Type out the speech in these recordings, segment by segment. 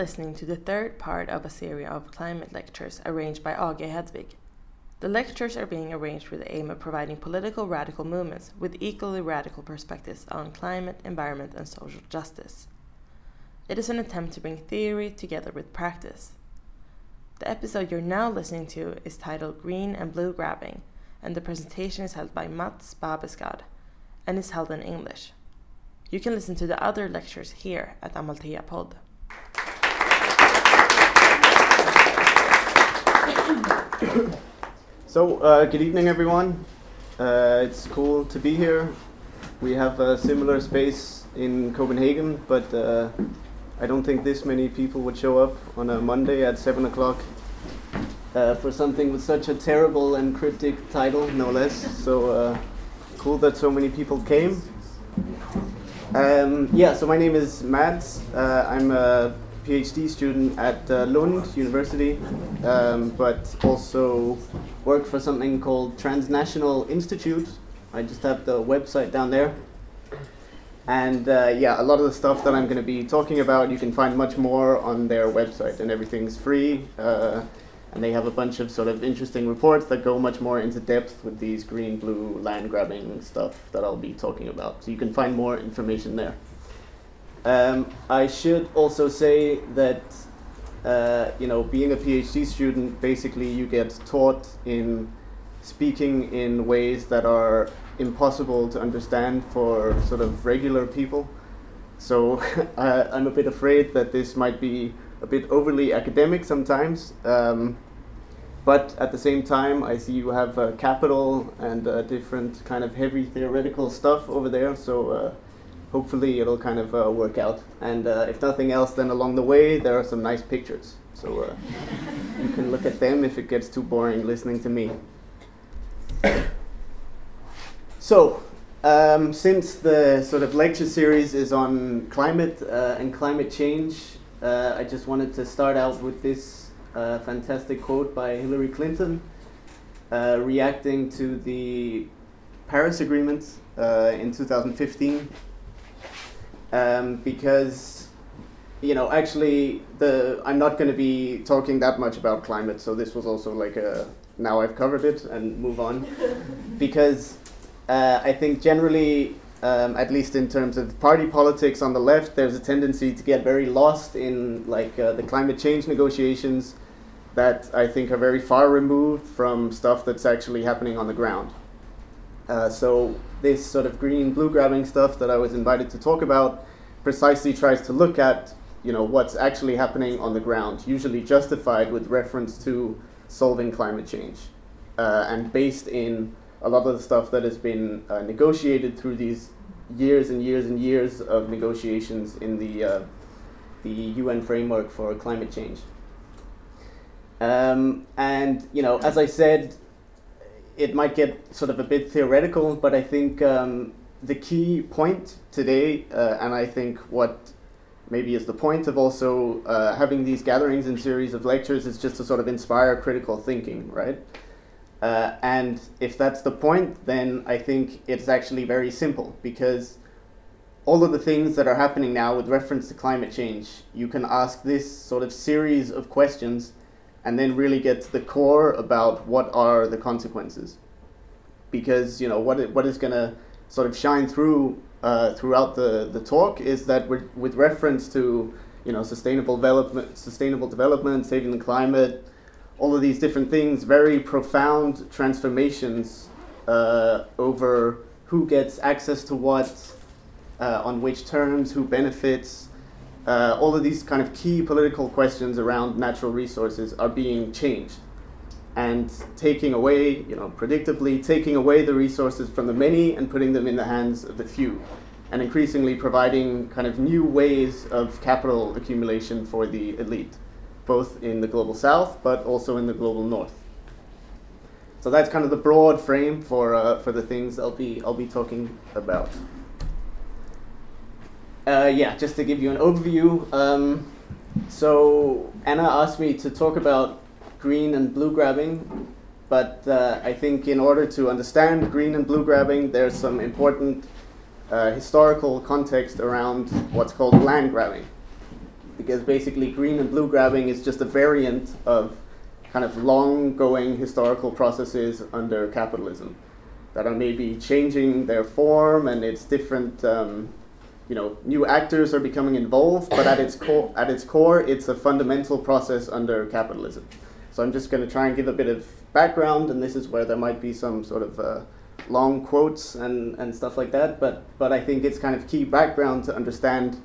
listening to the third part of a series of climate lectures arranged by AG Hedvig. The lectures are being arranged with the aim of providing political radical movements with equally radical perspectives on climate, environment, and social justice. It is an attempt to bring theory together with practice. The episode you're now listening to is titled Green and Blue Grabbing, and the presentation is held by Mads Barbesgaard and is held in English. You can listen to the other lectures here at Amalthea Pod. So, uh, good evening, everyone. Uh, it's cool to be here. We have a similar space in Copenhagen, but uh, I don't think this many people would show up on a Monday at 7 o'clock uh, for something with such a terrible and cryptic title, no less. So, uh, cool that so many people came. Um, yeah, so my name is Mads. Uh, I'm a PhD student at uh, Lund University, um, but also work for something called Transnational Institute. I just have the website down there. And uh, yeah, a lot of the stuff that I'm going to be talking about, you can find much more on their website, and everything's free. Uh, and they have a bunch of sort of interesting reports that go much more into depth with these green blue land grabbing stuff that I'll be talking about. So you can find more information there. Um, I should also say that uh, you know, being a PhD student, basically you get taught in speaking in ways that are impossible to understand for sort of regular people. So uh, I'm a bit afraid that this might be a bit overly academic sometimes. Um, but at the same time, I see you have uh, capital and different kind of heavy theoretical stuff over there. So uh, hopefully it'll kind of uh, work out. And uh, if nothing else, then along the way there are some nice pictures. So uh, you can look at them if it gets too boring listening to me. So, um, since the sort of lecture series is on climate uh, and climate change, uh, I just wanted to start out with this uh, fantastic quote by Hillary Clinton, reacting to the Paris Agreement in 2015 um, because you know actually the I'm not going to be talking that much about climate, so this was also like a now I've covered it and move on because uh, I think generally. Um, at least in terms of party politics on the left, there's a tendency to get very lost in like uh, the climate change negotiations that I think are very far removed from stuff that's actually happening on the ground. Uh, so this sort of green blue grabbing stuff that I was invited to talk about precisely tries to look at you know what's actually happening on the ground, usually justified with reference to solving climate change, uh, and based in a lot of the stuff that has been uh, negotiated through these years and years and years of negotiations in the uh, the UN framework for climate change. Um, and you know, as I said, it might get sort of a bit theoretical, but I think um, the key point today, uh, and I think what maybe is the point of also uh, having these gatherings and series of lectures is just to sort of inspire critical thinking, right? Uh, and if that's the point, then I think it's actually very simple because all of the things that are happening now with reference to climate change, you can ask this sort of series of questions and then really get to the core about what are the consequences. Because, you know, what, it, what is going to sort of shine through uh, throughout the, the talk is that with reference to, you know, sustainable development, sustainable development, saving the climate, all of these different things, very profound transformations uh, over who gets access to what, uh, on which terms, who benefits, uh, all of these kind of key political questions around natural resources are being changed and taking away, you know, predictably taking away the resources from the many and putting them in the hands of the few, and increasingly providing kind of new ways of capital accumulation for the elite, both in the global south but also in the global north. So that's kind of the broad frame for uh, for the things I'll be I'll be talking about. Uh, yeah, just to give you an overview. Um, so Anna asked me to talk about green and blue grabbing, but uh, I think in order to understand green and blue grabbing, there's some important uh, historical context around what's called land grabbing. because basically green and blue grabbing is just a variant of kind of long going historical processes under capitalism that are maybe changing their form and it's different um, you know new actors are becoming involved but at its core at its core it's a fundamental process under capitalism. So i'm just going to try and give a bit of background and this is where there might be some sort of uh, long quotes and, and stuff like that but but i think it's kind of key background to understand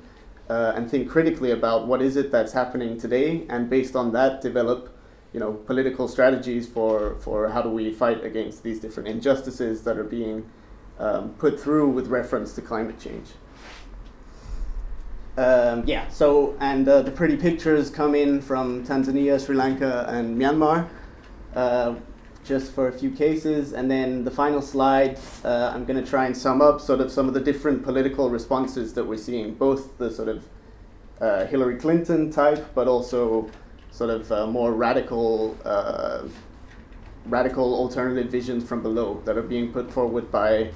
uh, and think critically about what is it that's happening today and based on that develop you know political strategies for for how do we fight against these different injustices that are being um, put through with reference to climate change um, yeah, so, and uh, the pretty pictures come in from Tanzania, Sri Lanka, and Myanmar, uh, just for a few cases. And then the final slide, uh, I'm going to try and sum up sort of some of the different political responses that we're seeing, both the sort of uh, Hillary Clinton type, but also sort of uh, more radical, uh, radical alternative visions from below that are being put forward by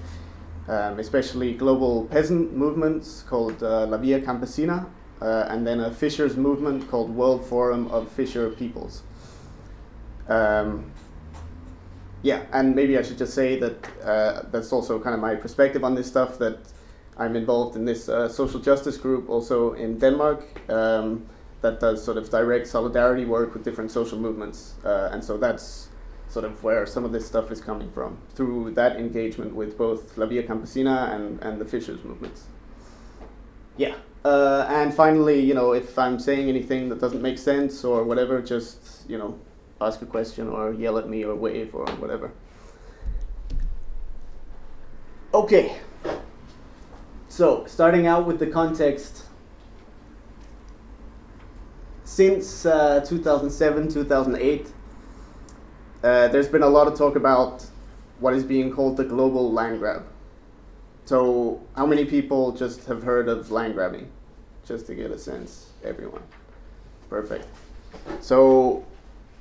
um, especially global peasant movements called uh, La Via Campesina, uh, and then a fishers movement called World Forum of Fisher Peoples. Um, yeah, and maybe I should just say that uh, that's also kind of my perspective on this stuff. That I'm involved in this uh, social justice group also in Denmark um, that does sort of direct solidarity work with different social movements, uh, and so that's sort of where some of this stuff is coming from through that engagement with both La Via Campesina and, and the fishers movements. Yeah. Uh, and finally, you know, if I'm saying anything that doesn't make sense or whatever, just, you know, ask a question or yell at me or wave or whatever. Okay. So, starting out with the context. Since uh, 2007, 2008, uh, there's been a lot of talk about what is being called the global land grab. So, how many people just have heard of land grabbing? Just to get a sense, everyone. Perfect. So,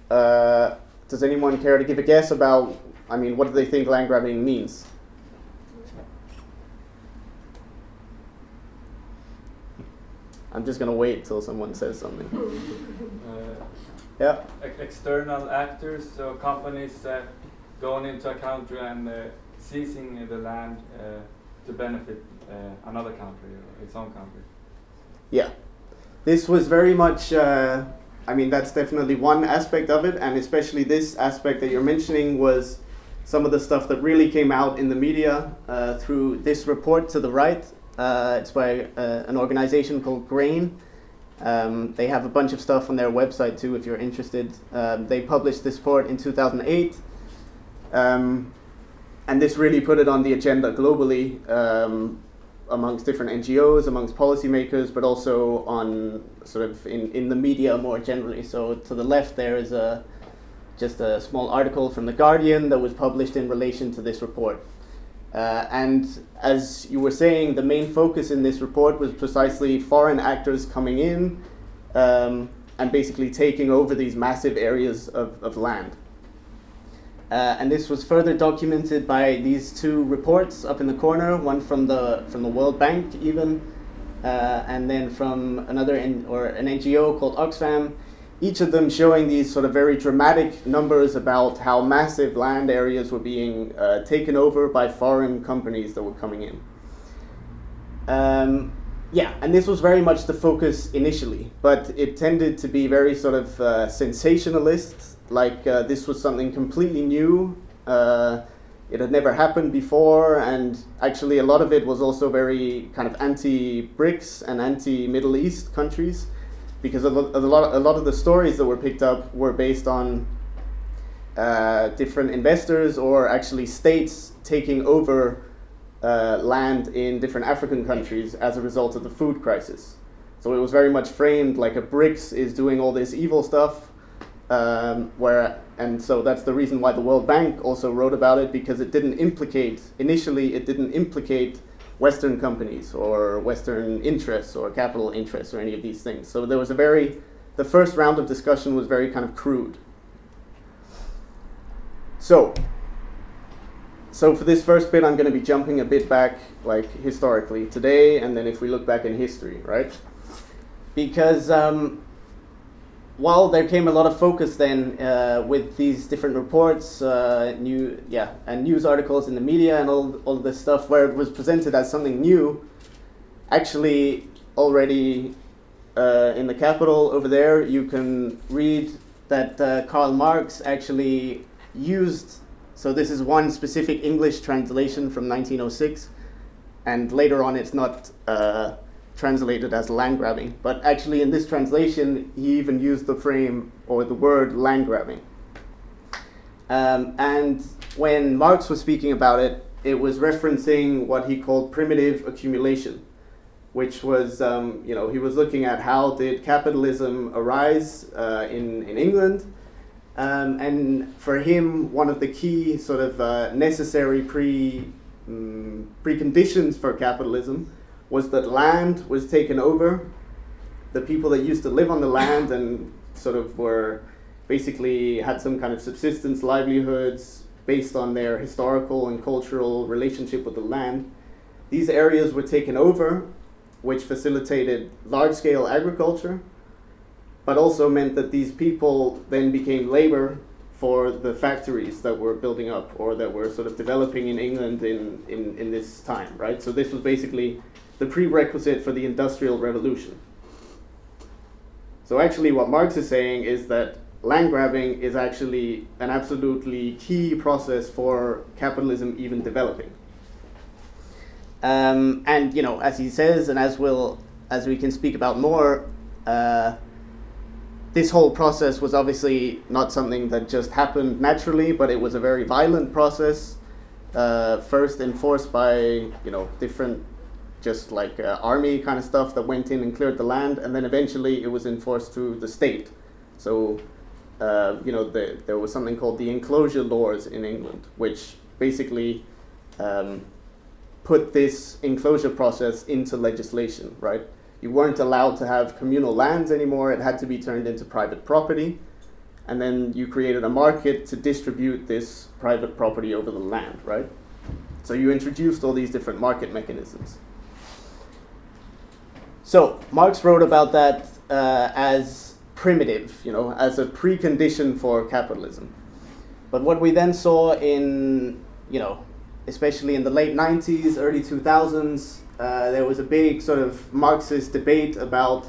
uh, does anyone care to give a guess about, I mean, what do they think land grabbing means? I'm just going to wait till someone says something. Uh, yeah. external actors, so companies uh, going into a country and uh, seizing the land uh, to benefit uh, another country or its own country. Yeah, this was very much. Uh, I mean, that's definitely one aspect of it, and especially this aspect that you're mentioning was some of the stuff that really came out in the media uh, through this report to the right. it's by an organization called Grain um, they have a bunch of stuff on their website too if you're interested. Um, they published this report in 2008. Um, and this really put it on the agenda globally um, amongst different NGOs, amongst policymakers, but also on sort of in, in the media more generally. So to the left there is a just a small article from The Guardian that was published in relation to this report. Uh, and as you were saying, the main focus in this report was precisely foreign actors coming in um, and basically taking over these massive areas of, of land. Uh, and this was further documented by these two reports up in the corner, one from the, from the World Bank even, uh, and then from another or an NGO called Oxfam, each of them showing these sort of very dramatic numbers about how massive land areas were being uh, taken over by foreign companies that were coming in. Um, yeah, and this was very much the focus initially, but it tended to be very sort of uh, sensationalist, like uh, this was something completely new. Uh, it had never happened before, and actually, a lot of it was also very kind of anti BRICS and anti Middle East countries because a, lot, a lot, a lot of the stories that were picked up were based on uh, different investors or actually states taking over uh, land in different African countries as a result of the food crisis. So it was very much framed like a BRICS is doing all this evil stuff, um, where and so that's the reason why the World Bank also wrote about it because it didn't implicate initially it didn't implicate Western companies or Western interests or capital interests or any of these things. So there was a very, the first round of discussion was very kind of crude. So, so for this first bit, I'm going to be jumping a bit back, like historically today, and then if we look back in history, right? because um, while there came a lot of focus then uh, with these different reports, uh, new yeah, and news articles in the media and all all this stuff where it was presented as something new, actually already uh, in the capital over there you can read that uh, Karl Marx actually used. So this is one specific English translation from 1906, and later on it's not uh, translated as land grabbing, but actually in this translation, he even used the frame or the word land grabbing. Um, and when Marx was speaking about it, it was referencing what he called primitive accumulation, which was, um, you know, he was looking at how did capitalism arise uh, in, in England. Um, and for him, one of the key sort of uh, necessary pre, um, preconditions for capitalism was that land was taken over. The people that used to live on the land and sort of were basically had some kind of subsistence livelihoods based on their historical and cultural relationship with the land. These areas were taken over, which facilitated large scale agriculture, but also meant that these people then became labor for the factories that were building up or that were sort of developing in England in, in, in this time, right? So this was basically the prerequisite for the Industrial Revolution. So, actually, what Marx is saying is that land grabbing is actually an absolutely key process for capitalism even developing. Um, and you know, as he says, and as we'll, as we can speak about more, uh, this whole process was obviously not something that just happened naturally, but it was a very violent process. Uh, first enforced by you know different just like uh, army kind of stuff that went in and cleared the land, and then eventually it was enforced through the state. So, uh, you know, the, there was something called the enclosure laws in England, which basically um, put this enclosure process into legislation, right? You weren't allowed to have communal lands anymore, it had to be turned into private property. And then you created a market to distribute this private property over the land, right? So you introduced all these different market mechanisms. So Marx wrote about that uh, as primitive, you know, as a precondition for capitalism. But what we then saw in, you know, especially in the late 90s, early 2000s, uh, there was a big sort of Marxist debate about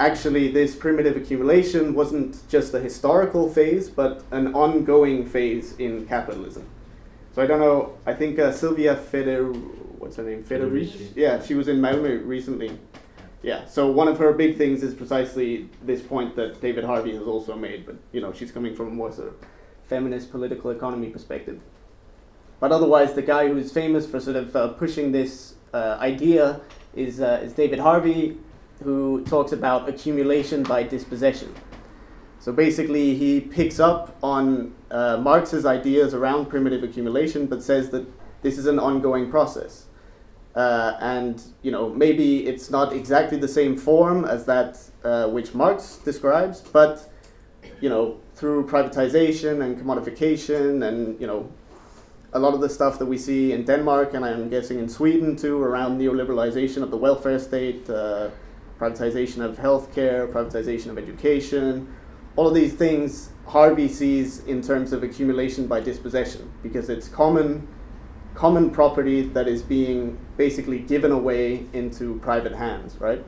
actually this primitive accumulation wasn't just a historical phase, but an ongoing phase in capitalism. So I don't know, I think uh, Silvia Feder, what's her name? Federici? Yeah, she was in Malmö recently yeah, so one of her big things is precisely this point that David Harvey has also made, but you know, she's coming from a more sort of feminist political economy perspective. But otherwise, the guy who's famous for sort of uh, pushing this uh, idea is, uh, is David Harvey, who talks about accumulation by dispossession. So basically, he picks up on uh, Marx's ideas around primitive accumulation, but says that this is an ongoing process. Uh, and you know maybe it's not exactly the same form as that uh, which Marx describes, but you know through privatization and commodification and you know a lot of the stuff that we see in Denmark and I'm guessing in Sweden too around neoliberalization of the welfare state, uh, privatization of healthcare, privatization of education, all of these things Harvey sees in terms of accumulation by dispossession because it's common common property that is being basically given away into private hands, right?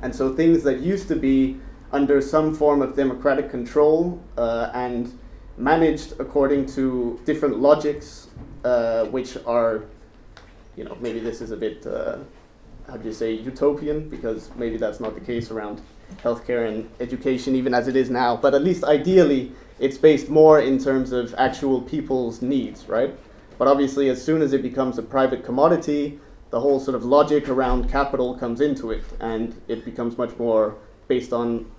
And so things that used to be under some form of democratic control uh, and managed according to different logics, uh, which are, you know, maybe this is a bit, uh, how do you say, utopian, because maybe that's not the case around healthcare and education, even as it is now. But at least ideally, it's based more in terms of actual people's needs, right? But obviously, as soon as it becomes a private commodity, the whole sort of logic around capital comes into it, and it becomes much more based on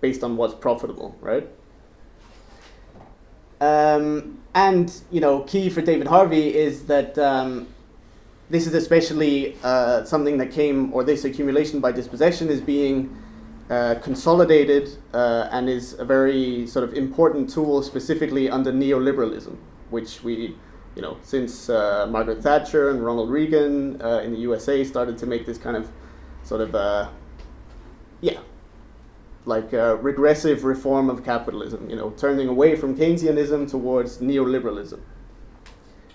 based on what's profitable, right? Um, and you know, key for David Harvey is that um, this is especially uh, something that came, or this accumulation by dispossession is being uh, consolidated uh, and is a very sort of important tool, specifically under neoliberalism, which we you know, since uh, Margaret Thatcher and Ronald Reagan uh, in the USA started to make this kind of sort of uh, yeah, like a regressive reform of capitalism, you know, turning away from Keynesianism towards neoliberalism,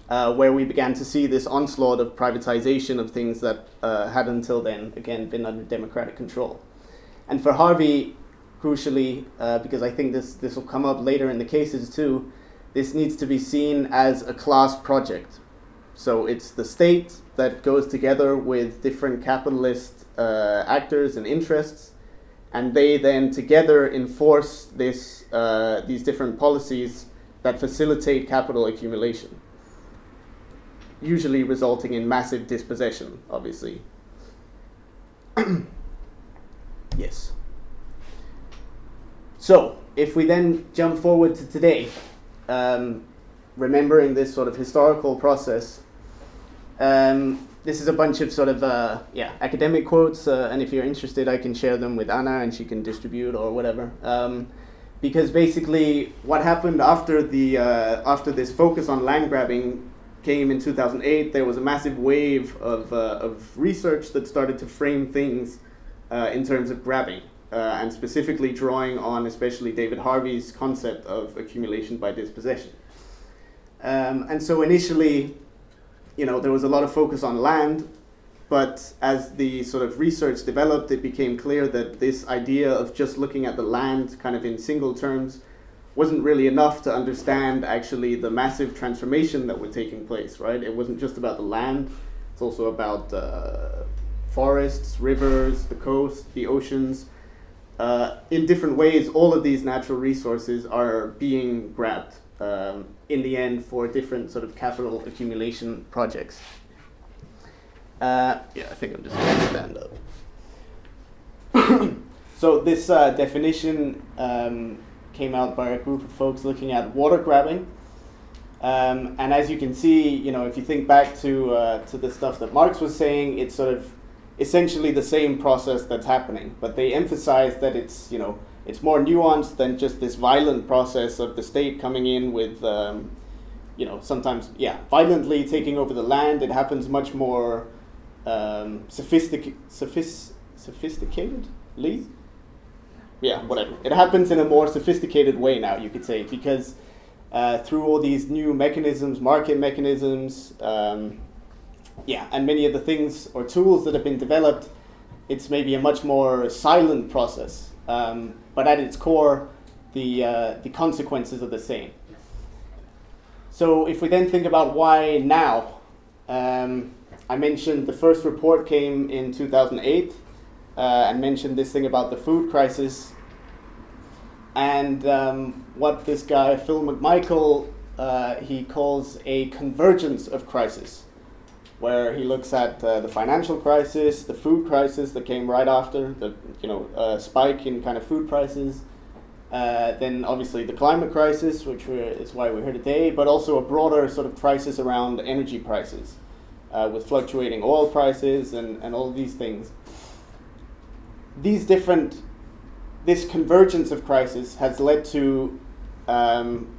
uh, where we began to see this onslaught of privatization of things that uh, had until then, again, been under democratic control. And for Harvey, crucially, uh, because I think this, this will come up later in the cases too, this needs to be seen as a class project. So it's the state that goes together with different capitalist uh, actors and interests and they then together enforce this, uh, these different policies that facilitate capital accumulation, usually resulting in massive dispossession, obviously. yes. So, if we then jump forward to today, um, remembering this sort of historical process, um, this is a bunch of sort of uh, yeah academic quotes, uh, and if you're interested, I can share them with Anna, and she can distribute or whatever. Um, because basically, what happened after the uh, after this focus on land grabbing came in 2008, there was a massive wave of uh, of research that started to frame things uh, in terms of grabbing, uh, and specifically drawing on especially David Harvey's concept of accumulation by dispossession. Um, and so initially, you know, there was a lot of focus on land, but as the sort of research developed, it became clear that this idea of just looking at the land kind of in single terms wasn't really enough to understand actually the massive transformation that was taking place, right? It wasn't just about the land, it's also about uh, forests, rivers, the coast, the oceans. Uh, in different ways, all of these natural resources are being grabbed um, in the end for different sort of capital accumulation projects. Uh, yeah, I think I'm just going to stand up. so this uh, definition um, came out by a group of folks looking at water grabbing. Um, and as you can see, you know, if you think back to uh, to the stuff that Marx was saying, it's sort of essentially the same process that's happening, but they emphasize that it's you know it's more nuanced than just this violent process of the state coming in with, um, you know, sometimes, yeah, violently taking over the land. It happens much more um, sophistic- sophis- sophisticatedly. Yeah, whatever. It happens in a more sophisticated way now, you could say, because uh, through all these new mechanisms, market mechanisms, um, yeah, and many of the things or tools that have been developed, it's maybe a much more silent process. Um, but at its core, the, uh, the consequences are the same. So if we then think about why now, um, I mentioned the first report came in 2008 uh, and mentioned this thing about the food crisis. And um, what this guy, Phil McMichael, uh, he calls a convergence of crisis, where he looks at uh, the financial crisis, the food crisis that came right after, the you know uh, spike in kind of food prices, uh, then obviously the climate crisis, which is why we're here today, but also a broader sort of crisis around energy prices, uh, with fluctuating oil prices and, and all these things. These different, this convergence of crisis has led to um,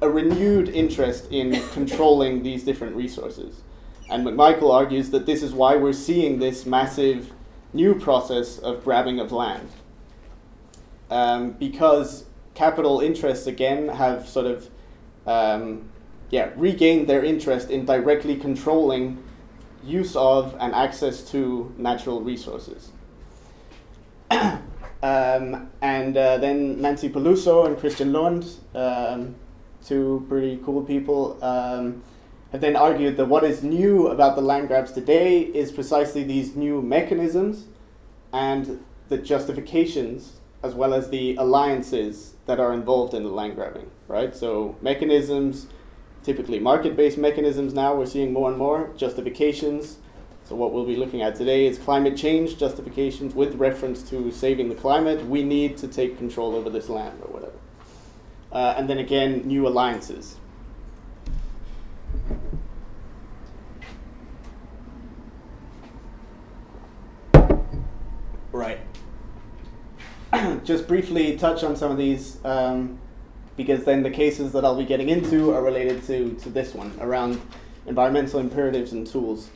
a renewed interest in controlling these different resources. And McMichael argues that this is why we're seeing this massive new process of grabbing of land um, because capital interests again have sort of um, yeah regained their interest in directly controlling use of and access to natural resources. um, and uh, then Nancy Peluso and Christian Lund, um, two pretty cool people, um, have then argued that what is new about the land grabs today is precisely these new mechanisms and the justifications as well as the alliances that are involved in the land grabbing, right? So mechanisms, typically market-based mechanisms now we're seeing more and more, justifications. So what we'll be looking at today is climate change justifications with reference to saving the climate. We need to take control over this land or whatever. Uh, and then again, new alliances. Right. just briefly touch on some of these um, because then the cases that I'll be getting into are related to, to this one around environmental imperatives and tools.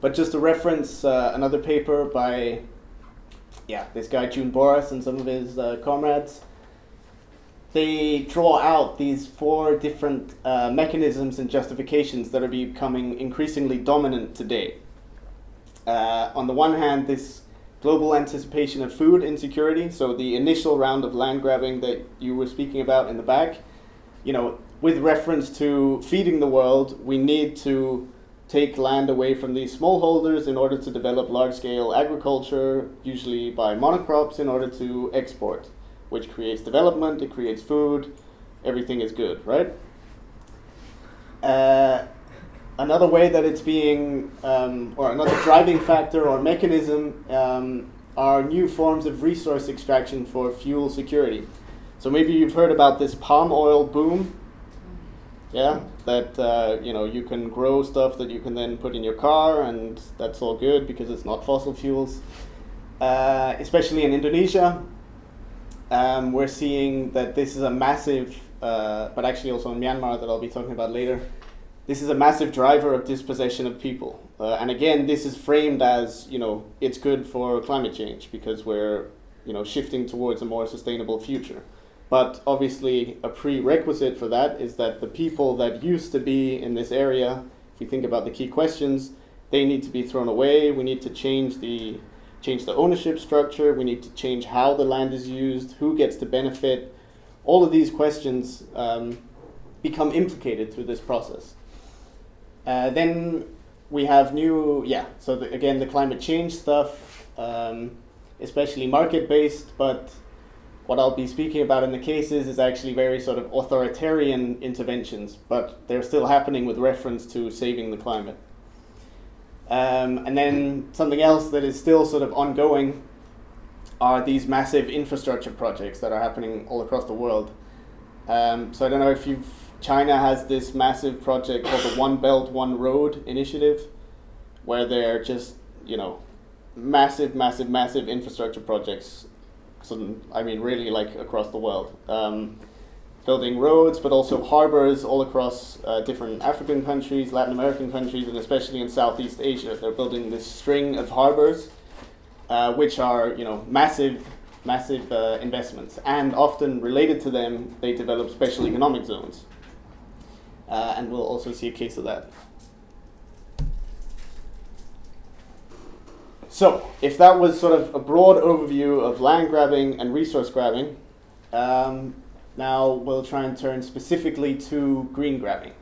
But just to reference uh, another paper by yeah, this guy Jun Borras and some of his uh, comrades, they draw out these four different uh, mechanisms and justifications that are becoming increasingly dominant today. Uh, on the one hand, this global anticipation of food insecurity, so the initial round of land grabbing that you were speaking about in the back, you know, with reference to feeding the world, we need to take land away from these smallholders in order to develop large scale agriculture, usually by monocrops, in order to export, which creates development, it creates food, everything is good, right? Uh, another way that it's being, um, or another driving factor or mechanism, um, are new forms of resource extraction for fuel security. So maybe you've heard about this palm oil boom yeah, that uh, you know you can grow stuff that you can then put in your car, and that's all good because it's not fossil fuels. Uh, especially in Indonesia, um, we're seeing that this is a massive, uh, but actually also in Myanmar that I'll be talking about later. This is a massive driver of dispossession of people, uh, and again, this is framed as you know it's good for climate change because we're you know shifting towards a more sustainable future. But obviously, a prerequisite for that is that the people that used to be in this area, if you think about the key questions, they need to be thrown away. We need to change the change the ownership structure. We need to change how the land is used, who gets to benefit. All of these questions um, become implicated through this process. Uh, then we have new, yeah. So the, again, the climate change stuff, um, especially market based, but what I'll be speaking about in the cases is actually very sort of authoritarian interventions, but they're still happening with reference to saving the climate. Um, and then something else that is still sort of ongoing are these massive infrastructure projects that are happening all across the world. Um, so I don't know if you've China has this massive project called the One Belt One Road initiative, where they're just you know massive, massive, massive infrastructure projects so I mean really like across the world. Um, building roads, but also harbors all across uh, different African countries, Latin American countries, and especially in Southeast Asia. They're building this string of harbors, uh, which are you know massive, massive uh, investments, and often related to them, they develop special economic zones. Uh, and we'll also see a case of that. So, if that was sort of a broad overview of land grabbing and resource grabbing, um, now we'll try and turn specifically to green grabbing.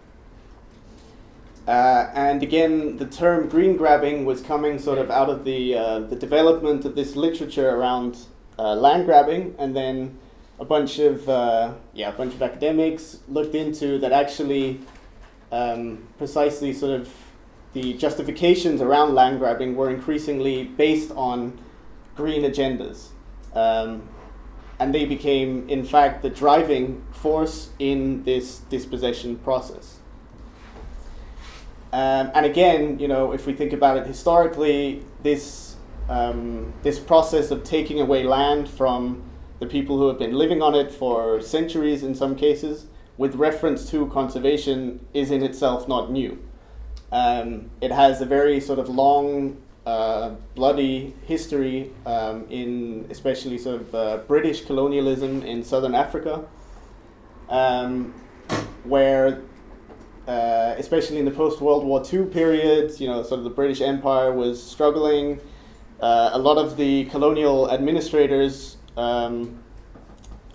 Uh, and again, the term green grabbing was coming sort of out of the, uh, the development of this literature around uh, land grabbing, and then a bunch of uh, yeah, a bunch of academics looked into that actually um, precisely sort of the justifications around land grabbing were increasingly based on green agendas. Um, and they became, in fact, the driving force in this dispossession process. Um, and again, you know, if we think about it historically, this, um, this process of taking away land from the people who have been living on it for centuries in some cases, with reference to conservation, is in itself not new. Um, it has a very sort of long, uh, bloody history um, in especially sort of uh, British colonialism in southern Africa, um, where uh, especially in the post World War II period, you know, sort of the British Empire was struggling. Uh, a lot of the colonial administrators um,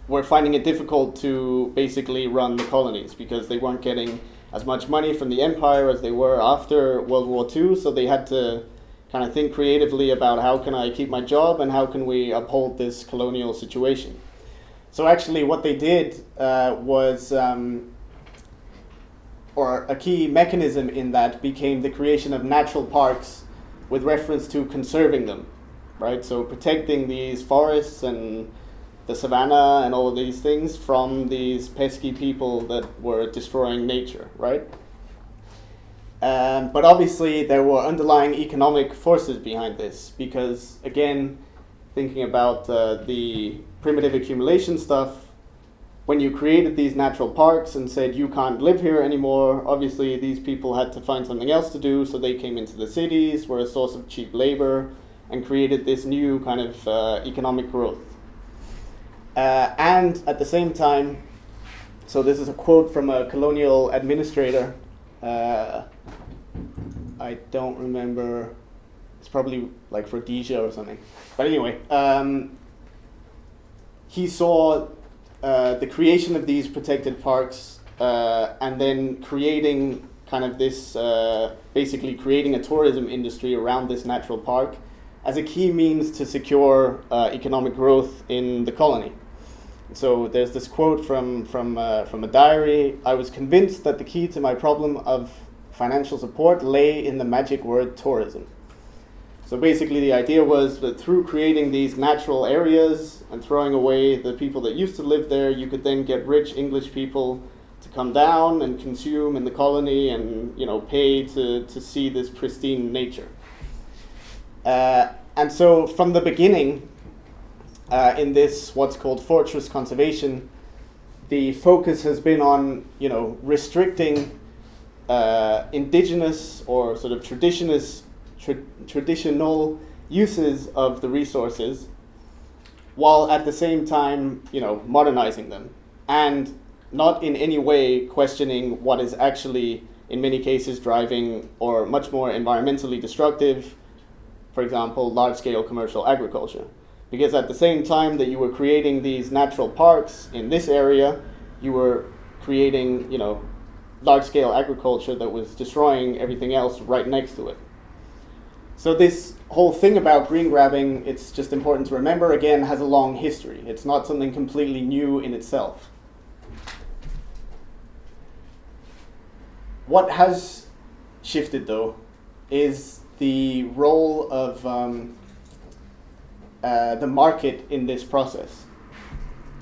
were finding it difficult to basically run the colonies because they weren't getting as much money from the empire as they were after World War II, so they had to kind of think creatively about how can I keep my job and how can we uphold this colonial situation. So actually, what they did uh, was, um, or a key mechanism in that became the creation of natural parks with reference to conserving them, right? So protecting these forests and the savannah and all of these things from these pesky people that were destroying nature, right? Um, but obviously, there were underlying economic forces behind this because, again, thinking about uh, the primitive accumulation stuff, when you created these natural parks and said you can't live here anymore, obviously these people had to find something else to do, so they came into the cities, were a source of cheap labor, and created this new kind of uh, economic growth. Uh, and at the same time, so this is a quote from a colonial administrator. Uh, I don't remember. It's probably like Rhodesia or something. But anyway, um, he saw uh, the creation of these protected parks uh, and then creating kind of this, uh, basically creating a tourism industry around this natural park as a key means to secure uh, economic growth in the colony. So there's this quote from, from, uh, from a diary I was convinced that the key to my problem of financial support lay in the magic word tourism. So basically, the idea was that through creating these natural areas and throwing away the people that used to live there, you could then get rich English people to come down and consume in the colony and you know pay to, to see this pristine nature. Uh, and so from the beginning, uh, in this what's called fortress conservation, the focus has been on you know restricting uh, indigenous or sort of tra- traditional uses of the resources while at the same time, you know, modernizing them. And not in any way questioning what is actually in many cases driving or much more environmentally destructive, for example, large-scale commercial agriculture. Because at the same time that you were creating these natural parks in this area, you were creating, you know, large-scale agriculture that was destroying everything else right next to it. So this whole thing about green grabbing, it's just important to remember again, has a long history. It's not something completely new in itself. What has shifted though is the role of um, uh, the market in this process.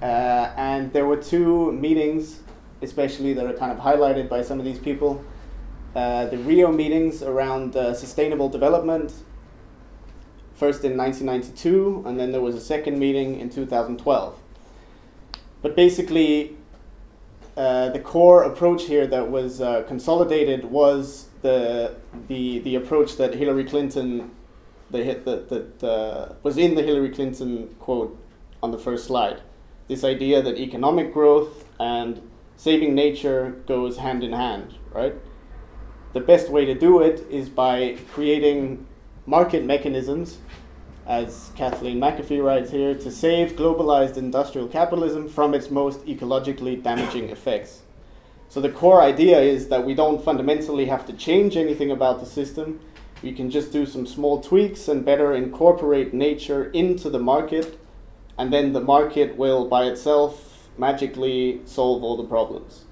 Uh, and there were two meetings, especially that are kind of highlighted by some of these people uh, the Rio meetings around uh, sustainable development, first in 1992, and then there was a second meeting in 2012. But basically, uh, the core approach here that was uh, consolidated was the, the, the approach that Hillary Clinton the hit that, that uh, was in the Hillary Clinton quote on the first slide. This idea that economic growth and saving nature goes hand in hand, right? the best way to do it is by creating market mechanisms, as Kathleen McAfee writes here, to save globalized industrial capitalism from its most ecologically damaging effects. So the core idea is that we don't fundamentally have to change anything about the system. We can just do some small tweaks and better incorporate nature into the market, and then the market will by itself magically solve all the problems.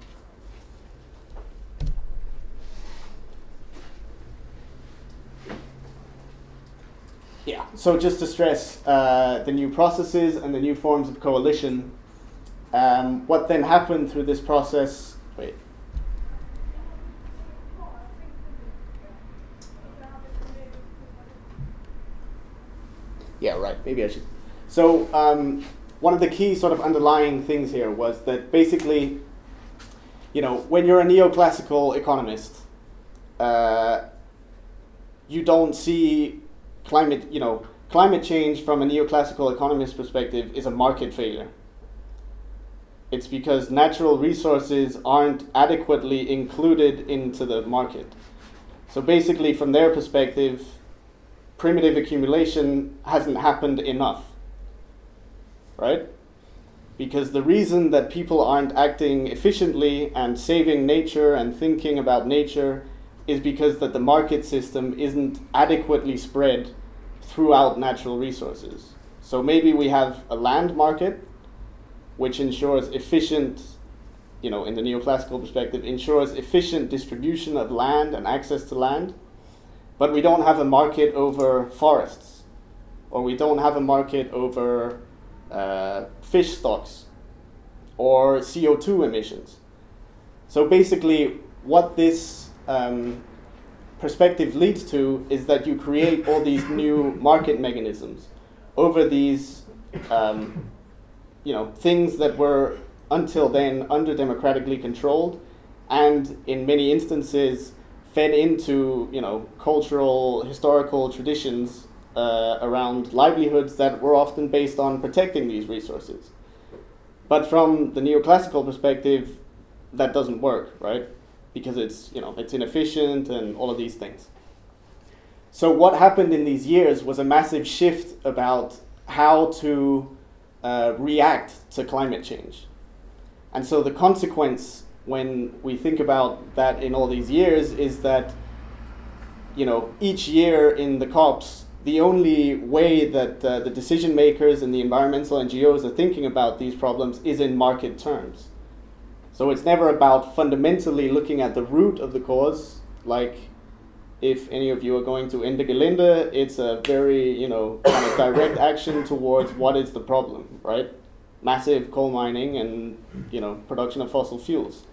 Yeah, so just to stress uh, the new processes and the new forms of coalition, um, what then happened through this process? Wait. Yeah, right, maybe I should. So, um, one of the key sort of underlying things here was that basically, you know, when you're a neoclassical economist, uh, you don't see climate, you know, climate change from a neoclassical economist perspective is a market failure. It's because natural resources aren't adequately included into the market. So basically, from their perspective, primitive accumulation hasn't happened enough. Right? Because the reason that people aren't acting efficiently and saving nature and thinking about nature is because that the market system isn't adequately spread throughout natural resources. So maybe we have a land market which ensures efficient, you know, in the neoclassical perspective, ensures efficient distribution of land and access to land, but we don't have a market over forests, or we don't have a market over uh, fish stocks, or CO2 emissions. So basically, what this um, perspective leads to is that you create all these new market mechanisms over these, um, you know, things that were until then under democratically controlled, and in many instances fed into you know cultural historical traditions uh, around livelihoods that were often based on protecting these resources. But from the neoclassical perspective, that doesn't work, right? Because it's you know it's inefficient and all of these things. So what happened in these years was a massive shift about how to uh, react to climate change. And so the consequence when we think about that in all these years is that you know each year in the COPs the only way that uh, the decision makers and the environmental NGOs are thinking about these problems is in market terms. So it's never about fundamentally looking at the root of the cause, like if any of you are going to Ende Gelände, it's a very, you know, kind of direct action towards what is the problem, right? Massive coal mining and, you know, production of fossil fuels.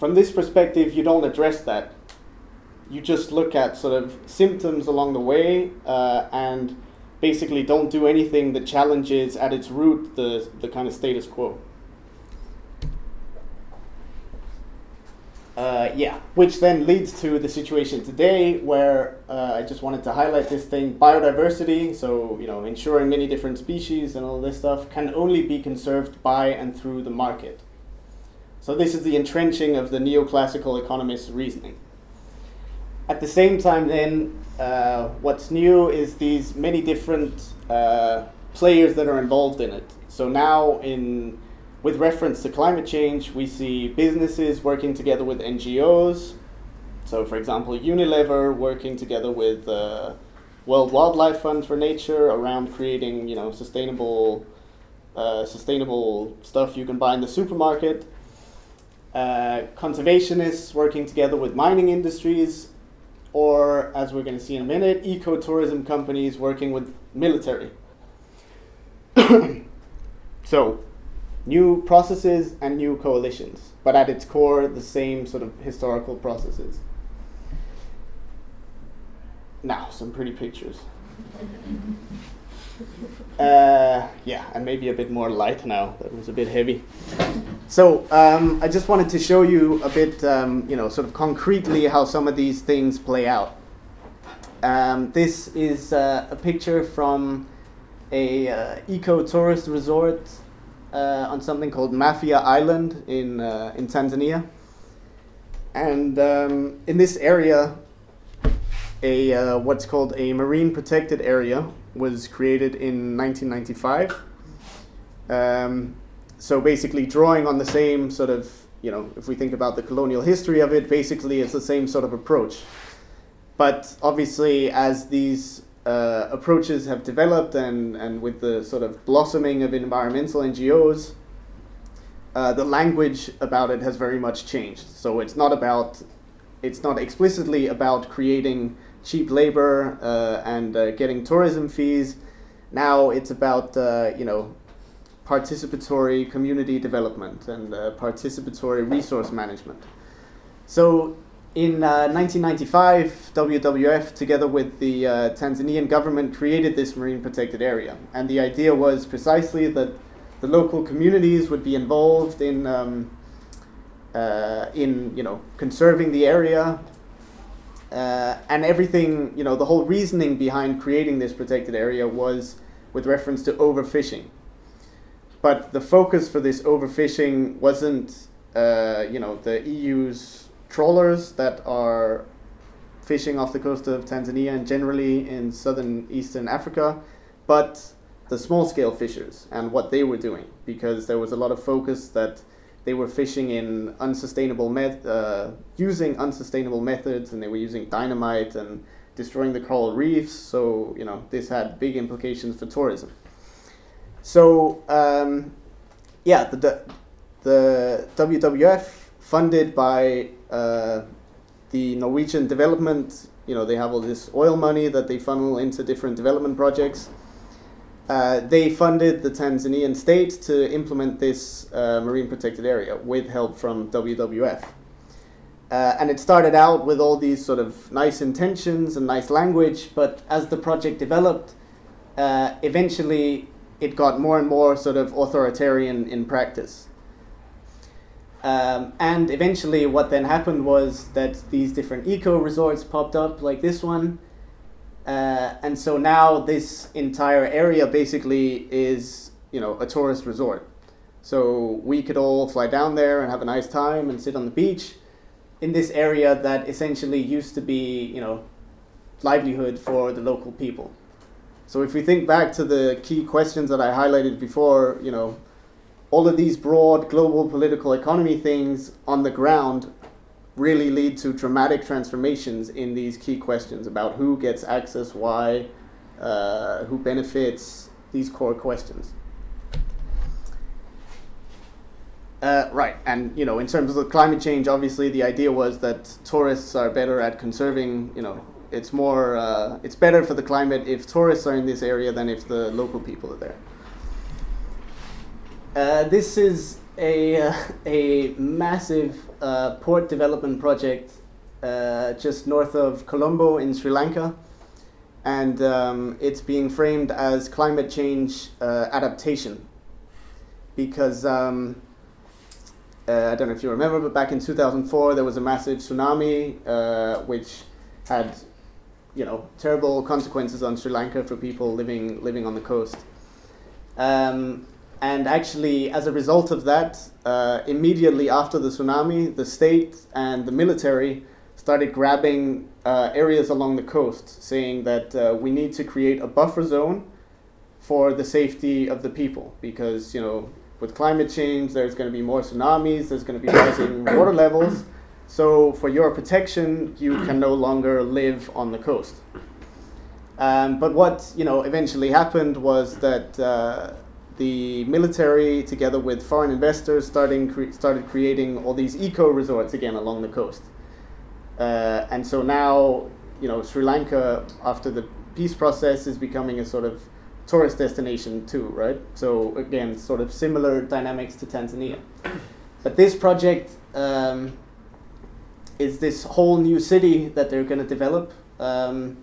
From this perspective, you don't address that. You just look at sort of symptoms along the way uh, and basically don't do anything that challenges at its root the, the kind of status quo. Uh, yeah, which then leads to the situation today where uh, I just wanted to highlight this thing biodiversity, so, you know, ensuring many different species and all this stuff can only be conserved by and through the market. So, this is the entrenching of the neoclassical economist's reasoning. At the same time, then, uh, what's new is these many different uh, players that are involved in it. So, now in with reference to climate change, we see businesses working together with NGOs. So, for example, Unilever working together with uh, World Wildlife Fund for Nature around creating, you know, sustainable, uh, sustainable stuff you can buy in the supermarket. Uh, conservationists working together with mining industries, or as we're going to see in a minute, ecotourism companies working with military. so, new processes and new coalitions, but at its core, the same sort of historical processes. Now, some pretty pictures. Uh, yeah, and maybe a bit more light now. That was a bit heavy. So um, I just wanted to show you a bit, um, you know, sort of concretely how some of these things play out. Um, this is uh, a picture from a uh, eco tourist resort uh, on something called Mafia Island in uh, in Tanzania, and um, in this area, a uh, what's called a marine protected area was created in 1995. Um, so basically, drawing on the same sort of you know, if we think about the colonial history of it, basically it's the same sort of approach. But obviously, as these uh, approaches have developed and, and with the sort of blossoming of environmental NGOs, uh, the language about it has very much changed. So it's not about, it's not explicitly about creating cheap labor uh, and uh, getting tourism fees. Now it's about, uh, you know, participatory community development and uh, participatory resource management. So in uh, 1995, WWF, together with the uh, Tanzanian government, created this marine protected area. And the idea was precisely that the local communities would be involved in, um, uh, in you know, conserving the area. Uh, and everything, you know, the whole reasoning behind creating this protected area was with reference to overfishing. But the focus for this overfishing wasn't, uh, you know, the EU's trawlers that are fishing off the coast of Tanzania and generally in southern eastern Africa, but the small scale fishers and what they were doing because there was a lot of focus that they were fishing in unsustainable met- uh, using unsustainable methods and they were using dynamite and destroying the coral reefs so you know this had big implications for tourism so um, yeah the, the WWF funded by uh, the Norwegian development, you know, they have all this oil money that they funnel into different development projects. Uh, they funded the Tanzanian state to implement this uh, marine protected area with help from WWF. Uh, and it started out with all these sort of nice intentions and nice language, but as the project developed, uh, eventually it got more and more sort of authoritarian in practice. Um, and eventually, what then happened was that these different eco resorts popped up, like this one, Uh, and so now this entire area basically is, you know, a tourist resort. So we could all fly down there and have a nice time and sit on the beach in this area that essentially used to be, you know, livelihood for the local people. So if we think back to the key questions that I highlighted before, you know, all of these broad global political economy things on the ground really lead to dramatic transformations in these key questions about who gets access, why, uh, who benefits, these core questions. Uh, right, and you know, in terms of climate change, obviously the idea was that tourists are better at conserving. You know, it's more, uh, it's better for the climate if tourists are in this area than if the local people are there. Uh, this is a uh, a massive uh, port development project uh, just north of Colombo in Sri Lanka, and um, it's being framed as climate change adaptation because. Um, uh, I don't know if you remember, but back in 2004 there was a massive tsunami uh, which had, you know, terrible consequences on Sri Lanka for people living living on the coast. Um, and actually, as a result of that, uh, immediately after the tsunami, the state and the military started grabbing uh, areas along the coast, saying that uh, we need to create a buffer zone for the safety of the people because you know with climate change, there's going to be more tsunamis, there's going to be rising water levels. So, for your protection, you can no longer live on the coast. Um, but what you know eventually happened was that uh, the military, together with foreign investors, starting cre- started creating all these eco resorts again along the coast. Uh, and so now, you know, Sri Lanka, after the peace process, is becoming a sort of tourist destination too, right? So again, sort of similar dynamics to Tanzania. But this project um, is this whole new city that they're going to develop, um,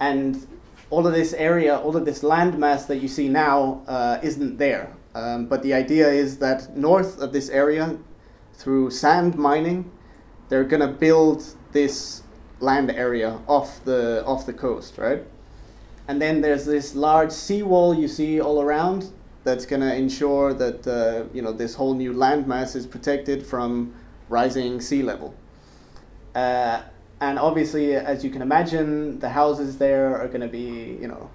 and all of this area, all of this landmass that you see now uh, isn't there. Um, but the idea is that north of this area, through sand mining, they're going to build this land area off the off the coast, right? And then there's this large seawall you see all around that's going to ensure that uh, you know this whole new landmass is protected from rising sea level. Uh, and obviously, as you can imagine, the houses there are going to be you know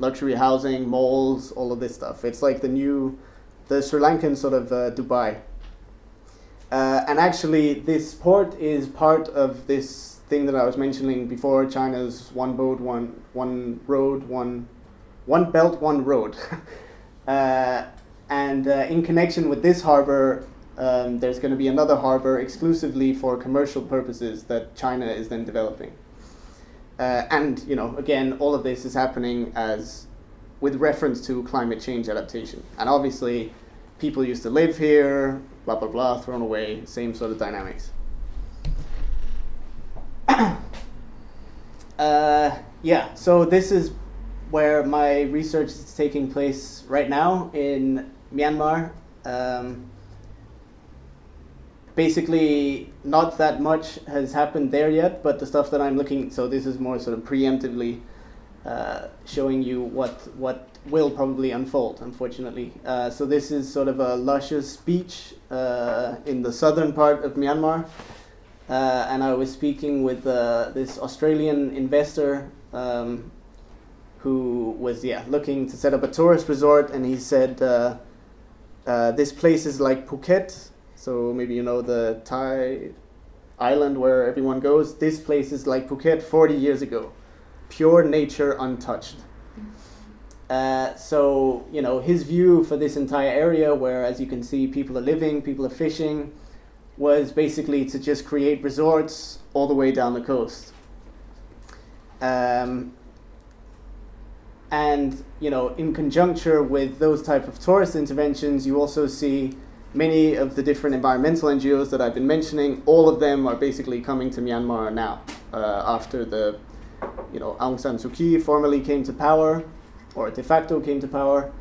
luxury housing, malls, all of this stuff. It's like the new, the Sri Lankan sort of uh, Dubai. Uh, and actually, this port is part of this thing that I was mentioning before, China's one boat, one one road, one one belt, one road. uh, and uh, in connection with this harbor, um, there's going to be another harbor exclusively for commercial purposes that China is then developing. Uh, and you know, again, all of this is happening as with reference to climate change adaptation. And obviously, people used to live here, blah blah blah, thrown away, same sort of dynamics. uh, yeah, so this is where my research is taking place right now in Myanmar. Um, basically, not that much has happened there yet, but the stuff that I'm looking, so this is more sort of preemptively uh, showing you what what will probably unfold. Unfortunately, uh, so this is sort of a luscious beach uh, in the southern part of Myanmar uh, and I was speaking with uh, this Australian investor um, who was yeah looking to set up a tourist resort, and he said uh, this place is like Phuket, so maybe you know the Thai island where everyone goes. This place is like Phuket 40 years ago, pure nature untouched. Uh, so you know his view for this entire area, where as you can see, people are living, people are fishing was basically to just create resorts all the way down the coast. Um, and you know, in conjuncture with those type of tourist interventions, you also see many of the different environmental NGOs that I've been mentioning. All of them are basically coming to Myanmar now uh, after the, you know, Aung San Suu Kyi formally came to power, or de facto came to power,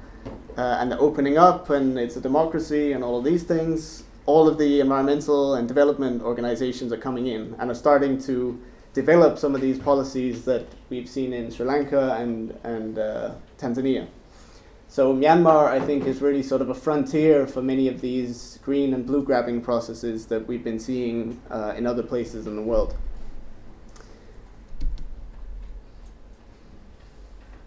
uh, and the opening up, and it's a democracy, and all of these things all of the environmental and development organizations are coming in and are starting to develop some of these policies that we've seen in Sri Lanka and, and uh, Tanzania. So Myanmar, I think, is really sort of a frontier for many of these green and blue grabbing processes that we've been seeing uh, in other places in the world.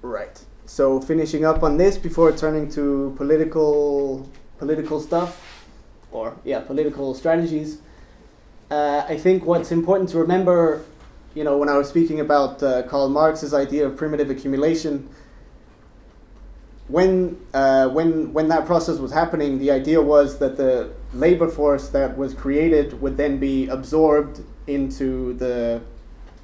Right. So finishing up on this before turning to political political stuff, or yeah, political strategies. Uh, I think what's important to remember, you know, when I was speaking about uh, Karl Marx's idea of primitive accumulation, when uh, when when that process was happening, the idea was that the labor force that was created would then be absorbed into the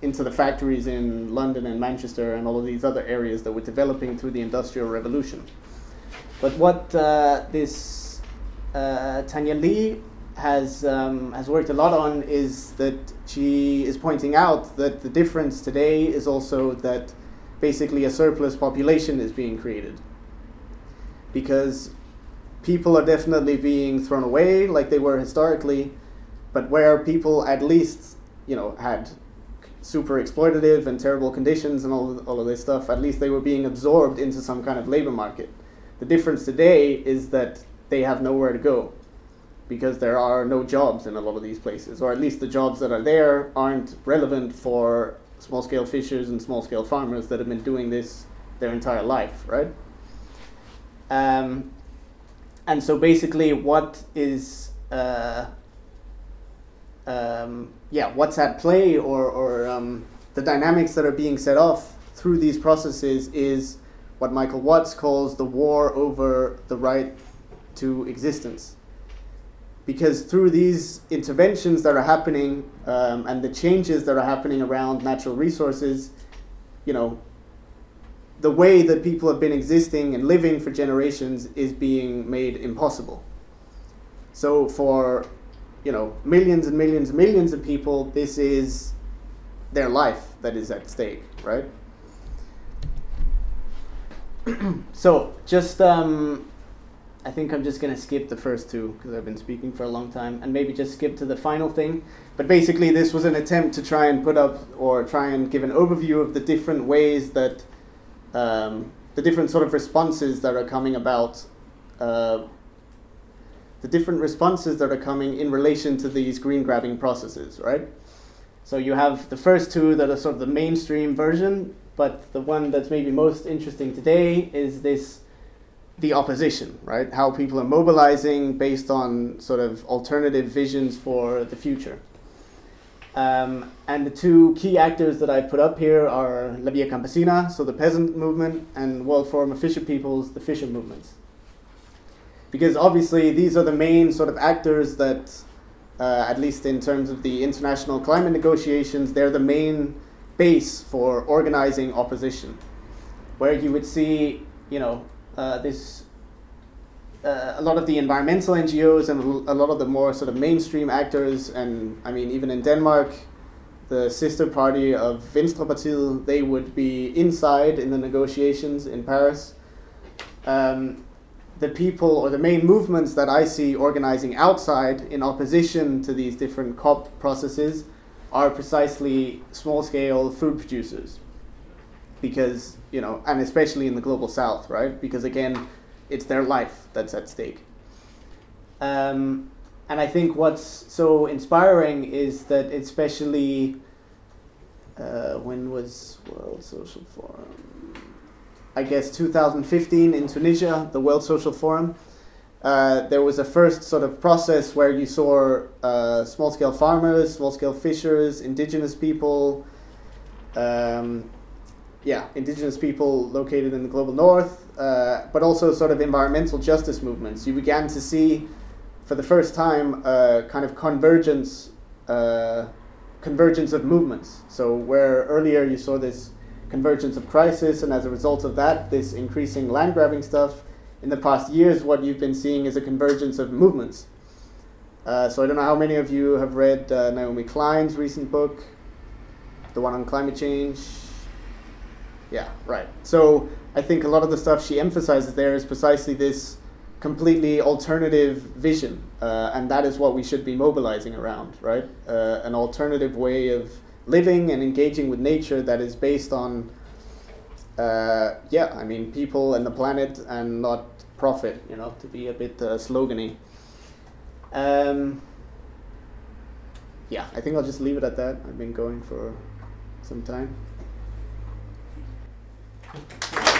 into the factories in London and Manchester and all of these other areas that were developing through the Industrial Revolution. But what uh, this uh, Tania Li has um, has worked a lot on is that she is pointing out that the difference today is also that basically a surplus population is being created because people are definitely being thrown away like they were historically, but where people at least you know had super exploitative and terrible conditions and all all of this stuff, at least they were being absorbed into some kind of labor market. The difference today is that they have nowhere to go because there are no jobs in a lot of these places, or at least the jobs that are there aren't relevant for small scale fishers and small scale farmers that have been doing this their entire life, right? Um, and so basically, what is uh, um, yeah, what's at play or, or um, the dynamics that are being set off through these processes is what Michael Watts calls the war over the right to existence. Because through these interventions that are happening um, and the changes that are happening around natural resources, you know, the way that people have been existing and living for generations is being made impossible. So for you know, millions and millions and millions of people, this is their life that is at stake, right? so, just, um, I think I'm just going to skip the first two because I've been speaking for a long time and maybe just skip to the final thing. But basically, this was an attempt to try and put up or try and give an overview of the different ways that um, the different sort of responses that are coming about uh, the different responses that are coming in relation to these green grabbing processes, right? So you have the first two that are sort of the mainstream version, but the one that's maybe most interesting today is this the opposition, right? How people are mobilizing based on sort of alternative visions for the future. Um, and the two key actors that I put up here are La Via Campesina, so the peasant movement, and World Forum of Fisher Peoples, the fisher movements because obviously these are the main sort of actors that, uh, at least in terms of the international climate negotiations, they're the main base for organizing opposition, where you would see, you know, uh, this. Uh, a lot of the environmental NGOs and a lot of the more sort of mainstream actors, and I mean, even in Denmark, the sister party of Venstrepartiet, they would be inside in the negotiations in Paris. Um, the people or the main movements that I see organizing outside in opposition to these different COP processes are precisely small scale food producers. Because, you know, and especially in the global south, right? Because again, it's their life that's at stake. Um, and I think what's so inspiring is that, especially uh, when was World Social Forum? I guess, 2015 in Tunisia, the World Social Forum. Uh, there was a first sort of process where you saw uh, small scale farmers, small scale fishers, indigenous people, um, yeah, indigenous people located in the global north, uh, but also sort of environmental justice movements. You began to see, for the first time, a kind of convergence, uh, convergence of movements. So where earlier you saw this convergence of crisis, and as a result of that, this increasing land grabbing stuff. In the past years, what you've been seeing is a convergence of movements. Uh, so I don't know how many of you have read uh, Naomi Klein's recent book, the one on climate change. Yeah, right. So I think a lot of the stuff she emphasizes there is precisely this completely alternative vision, uh, and that is what we should be mobilizing around, right? Uh, an alternative way of living and engaging with nature that is based on uh, yeah, I mean people and the planet and not profit. You know, to be a bit uh, slogany. Um, yeah, I think I'll just leave it at that. I've been going for some time. Thank you.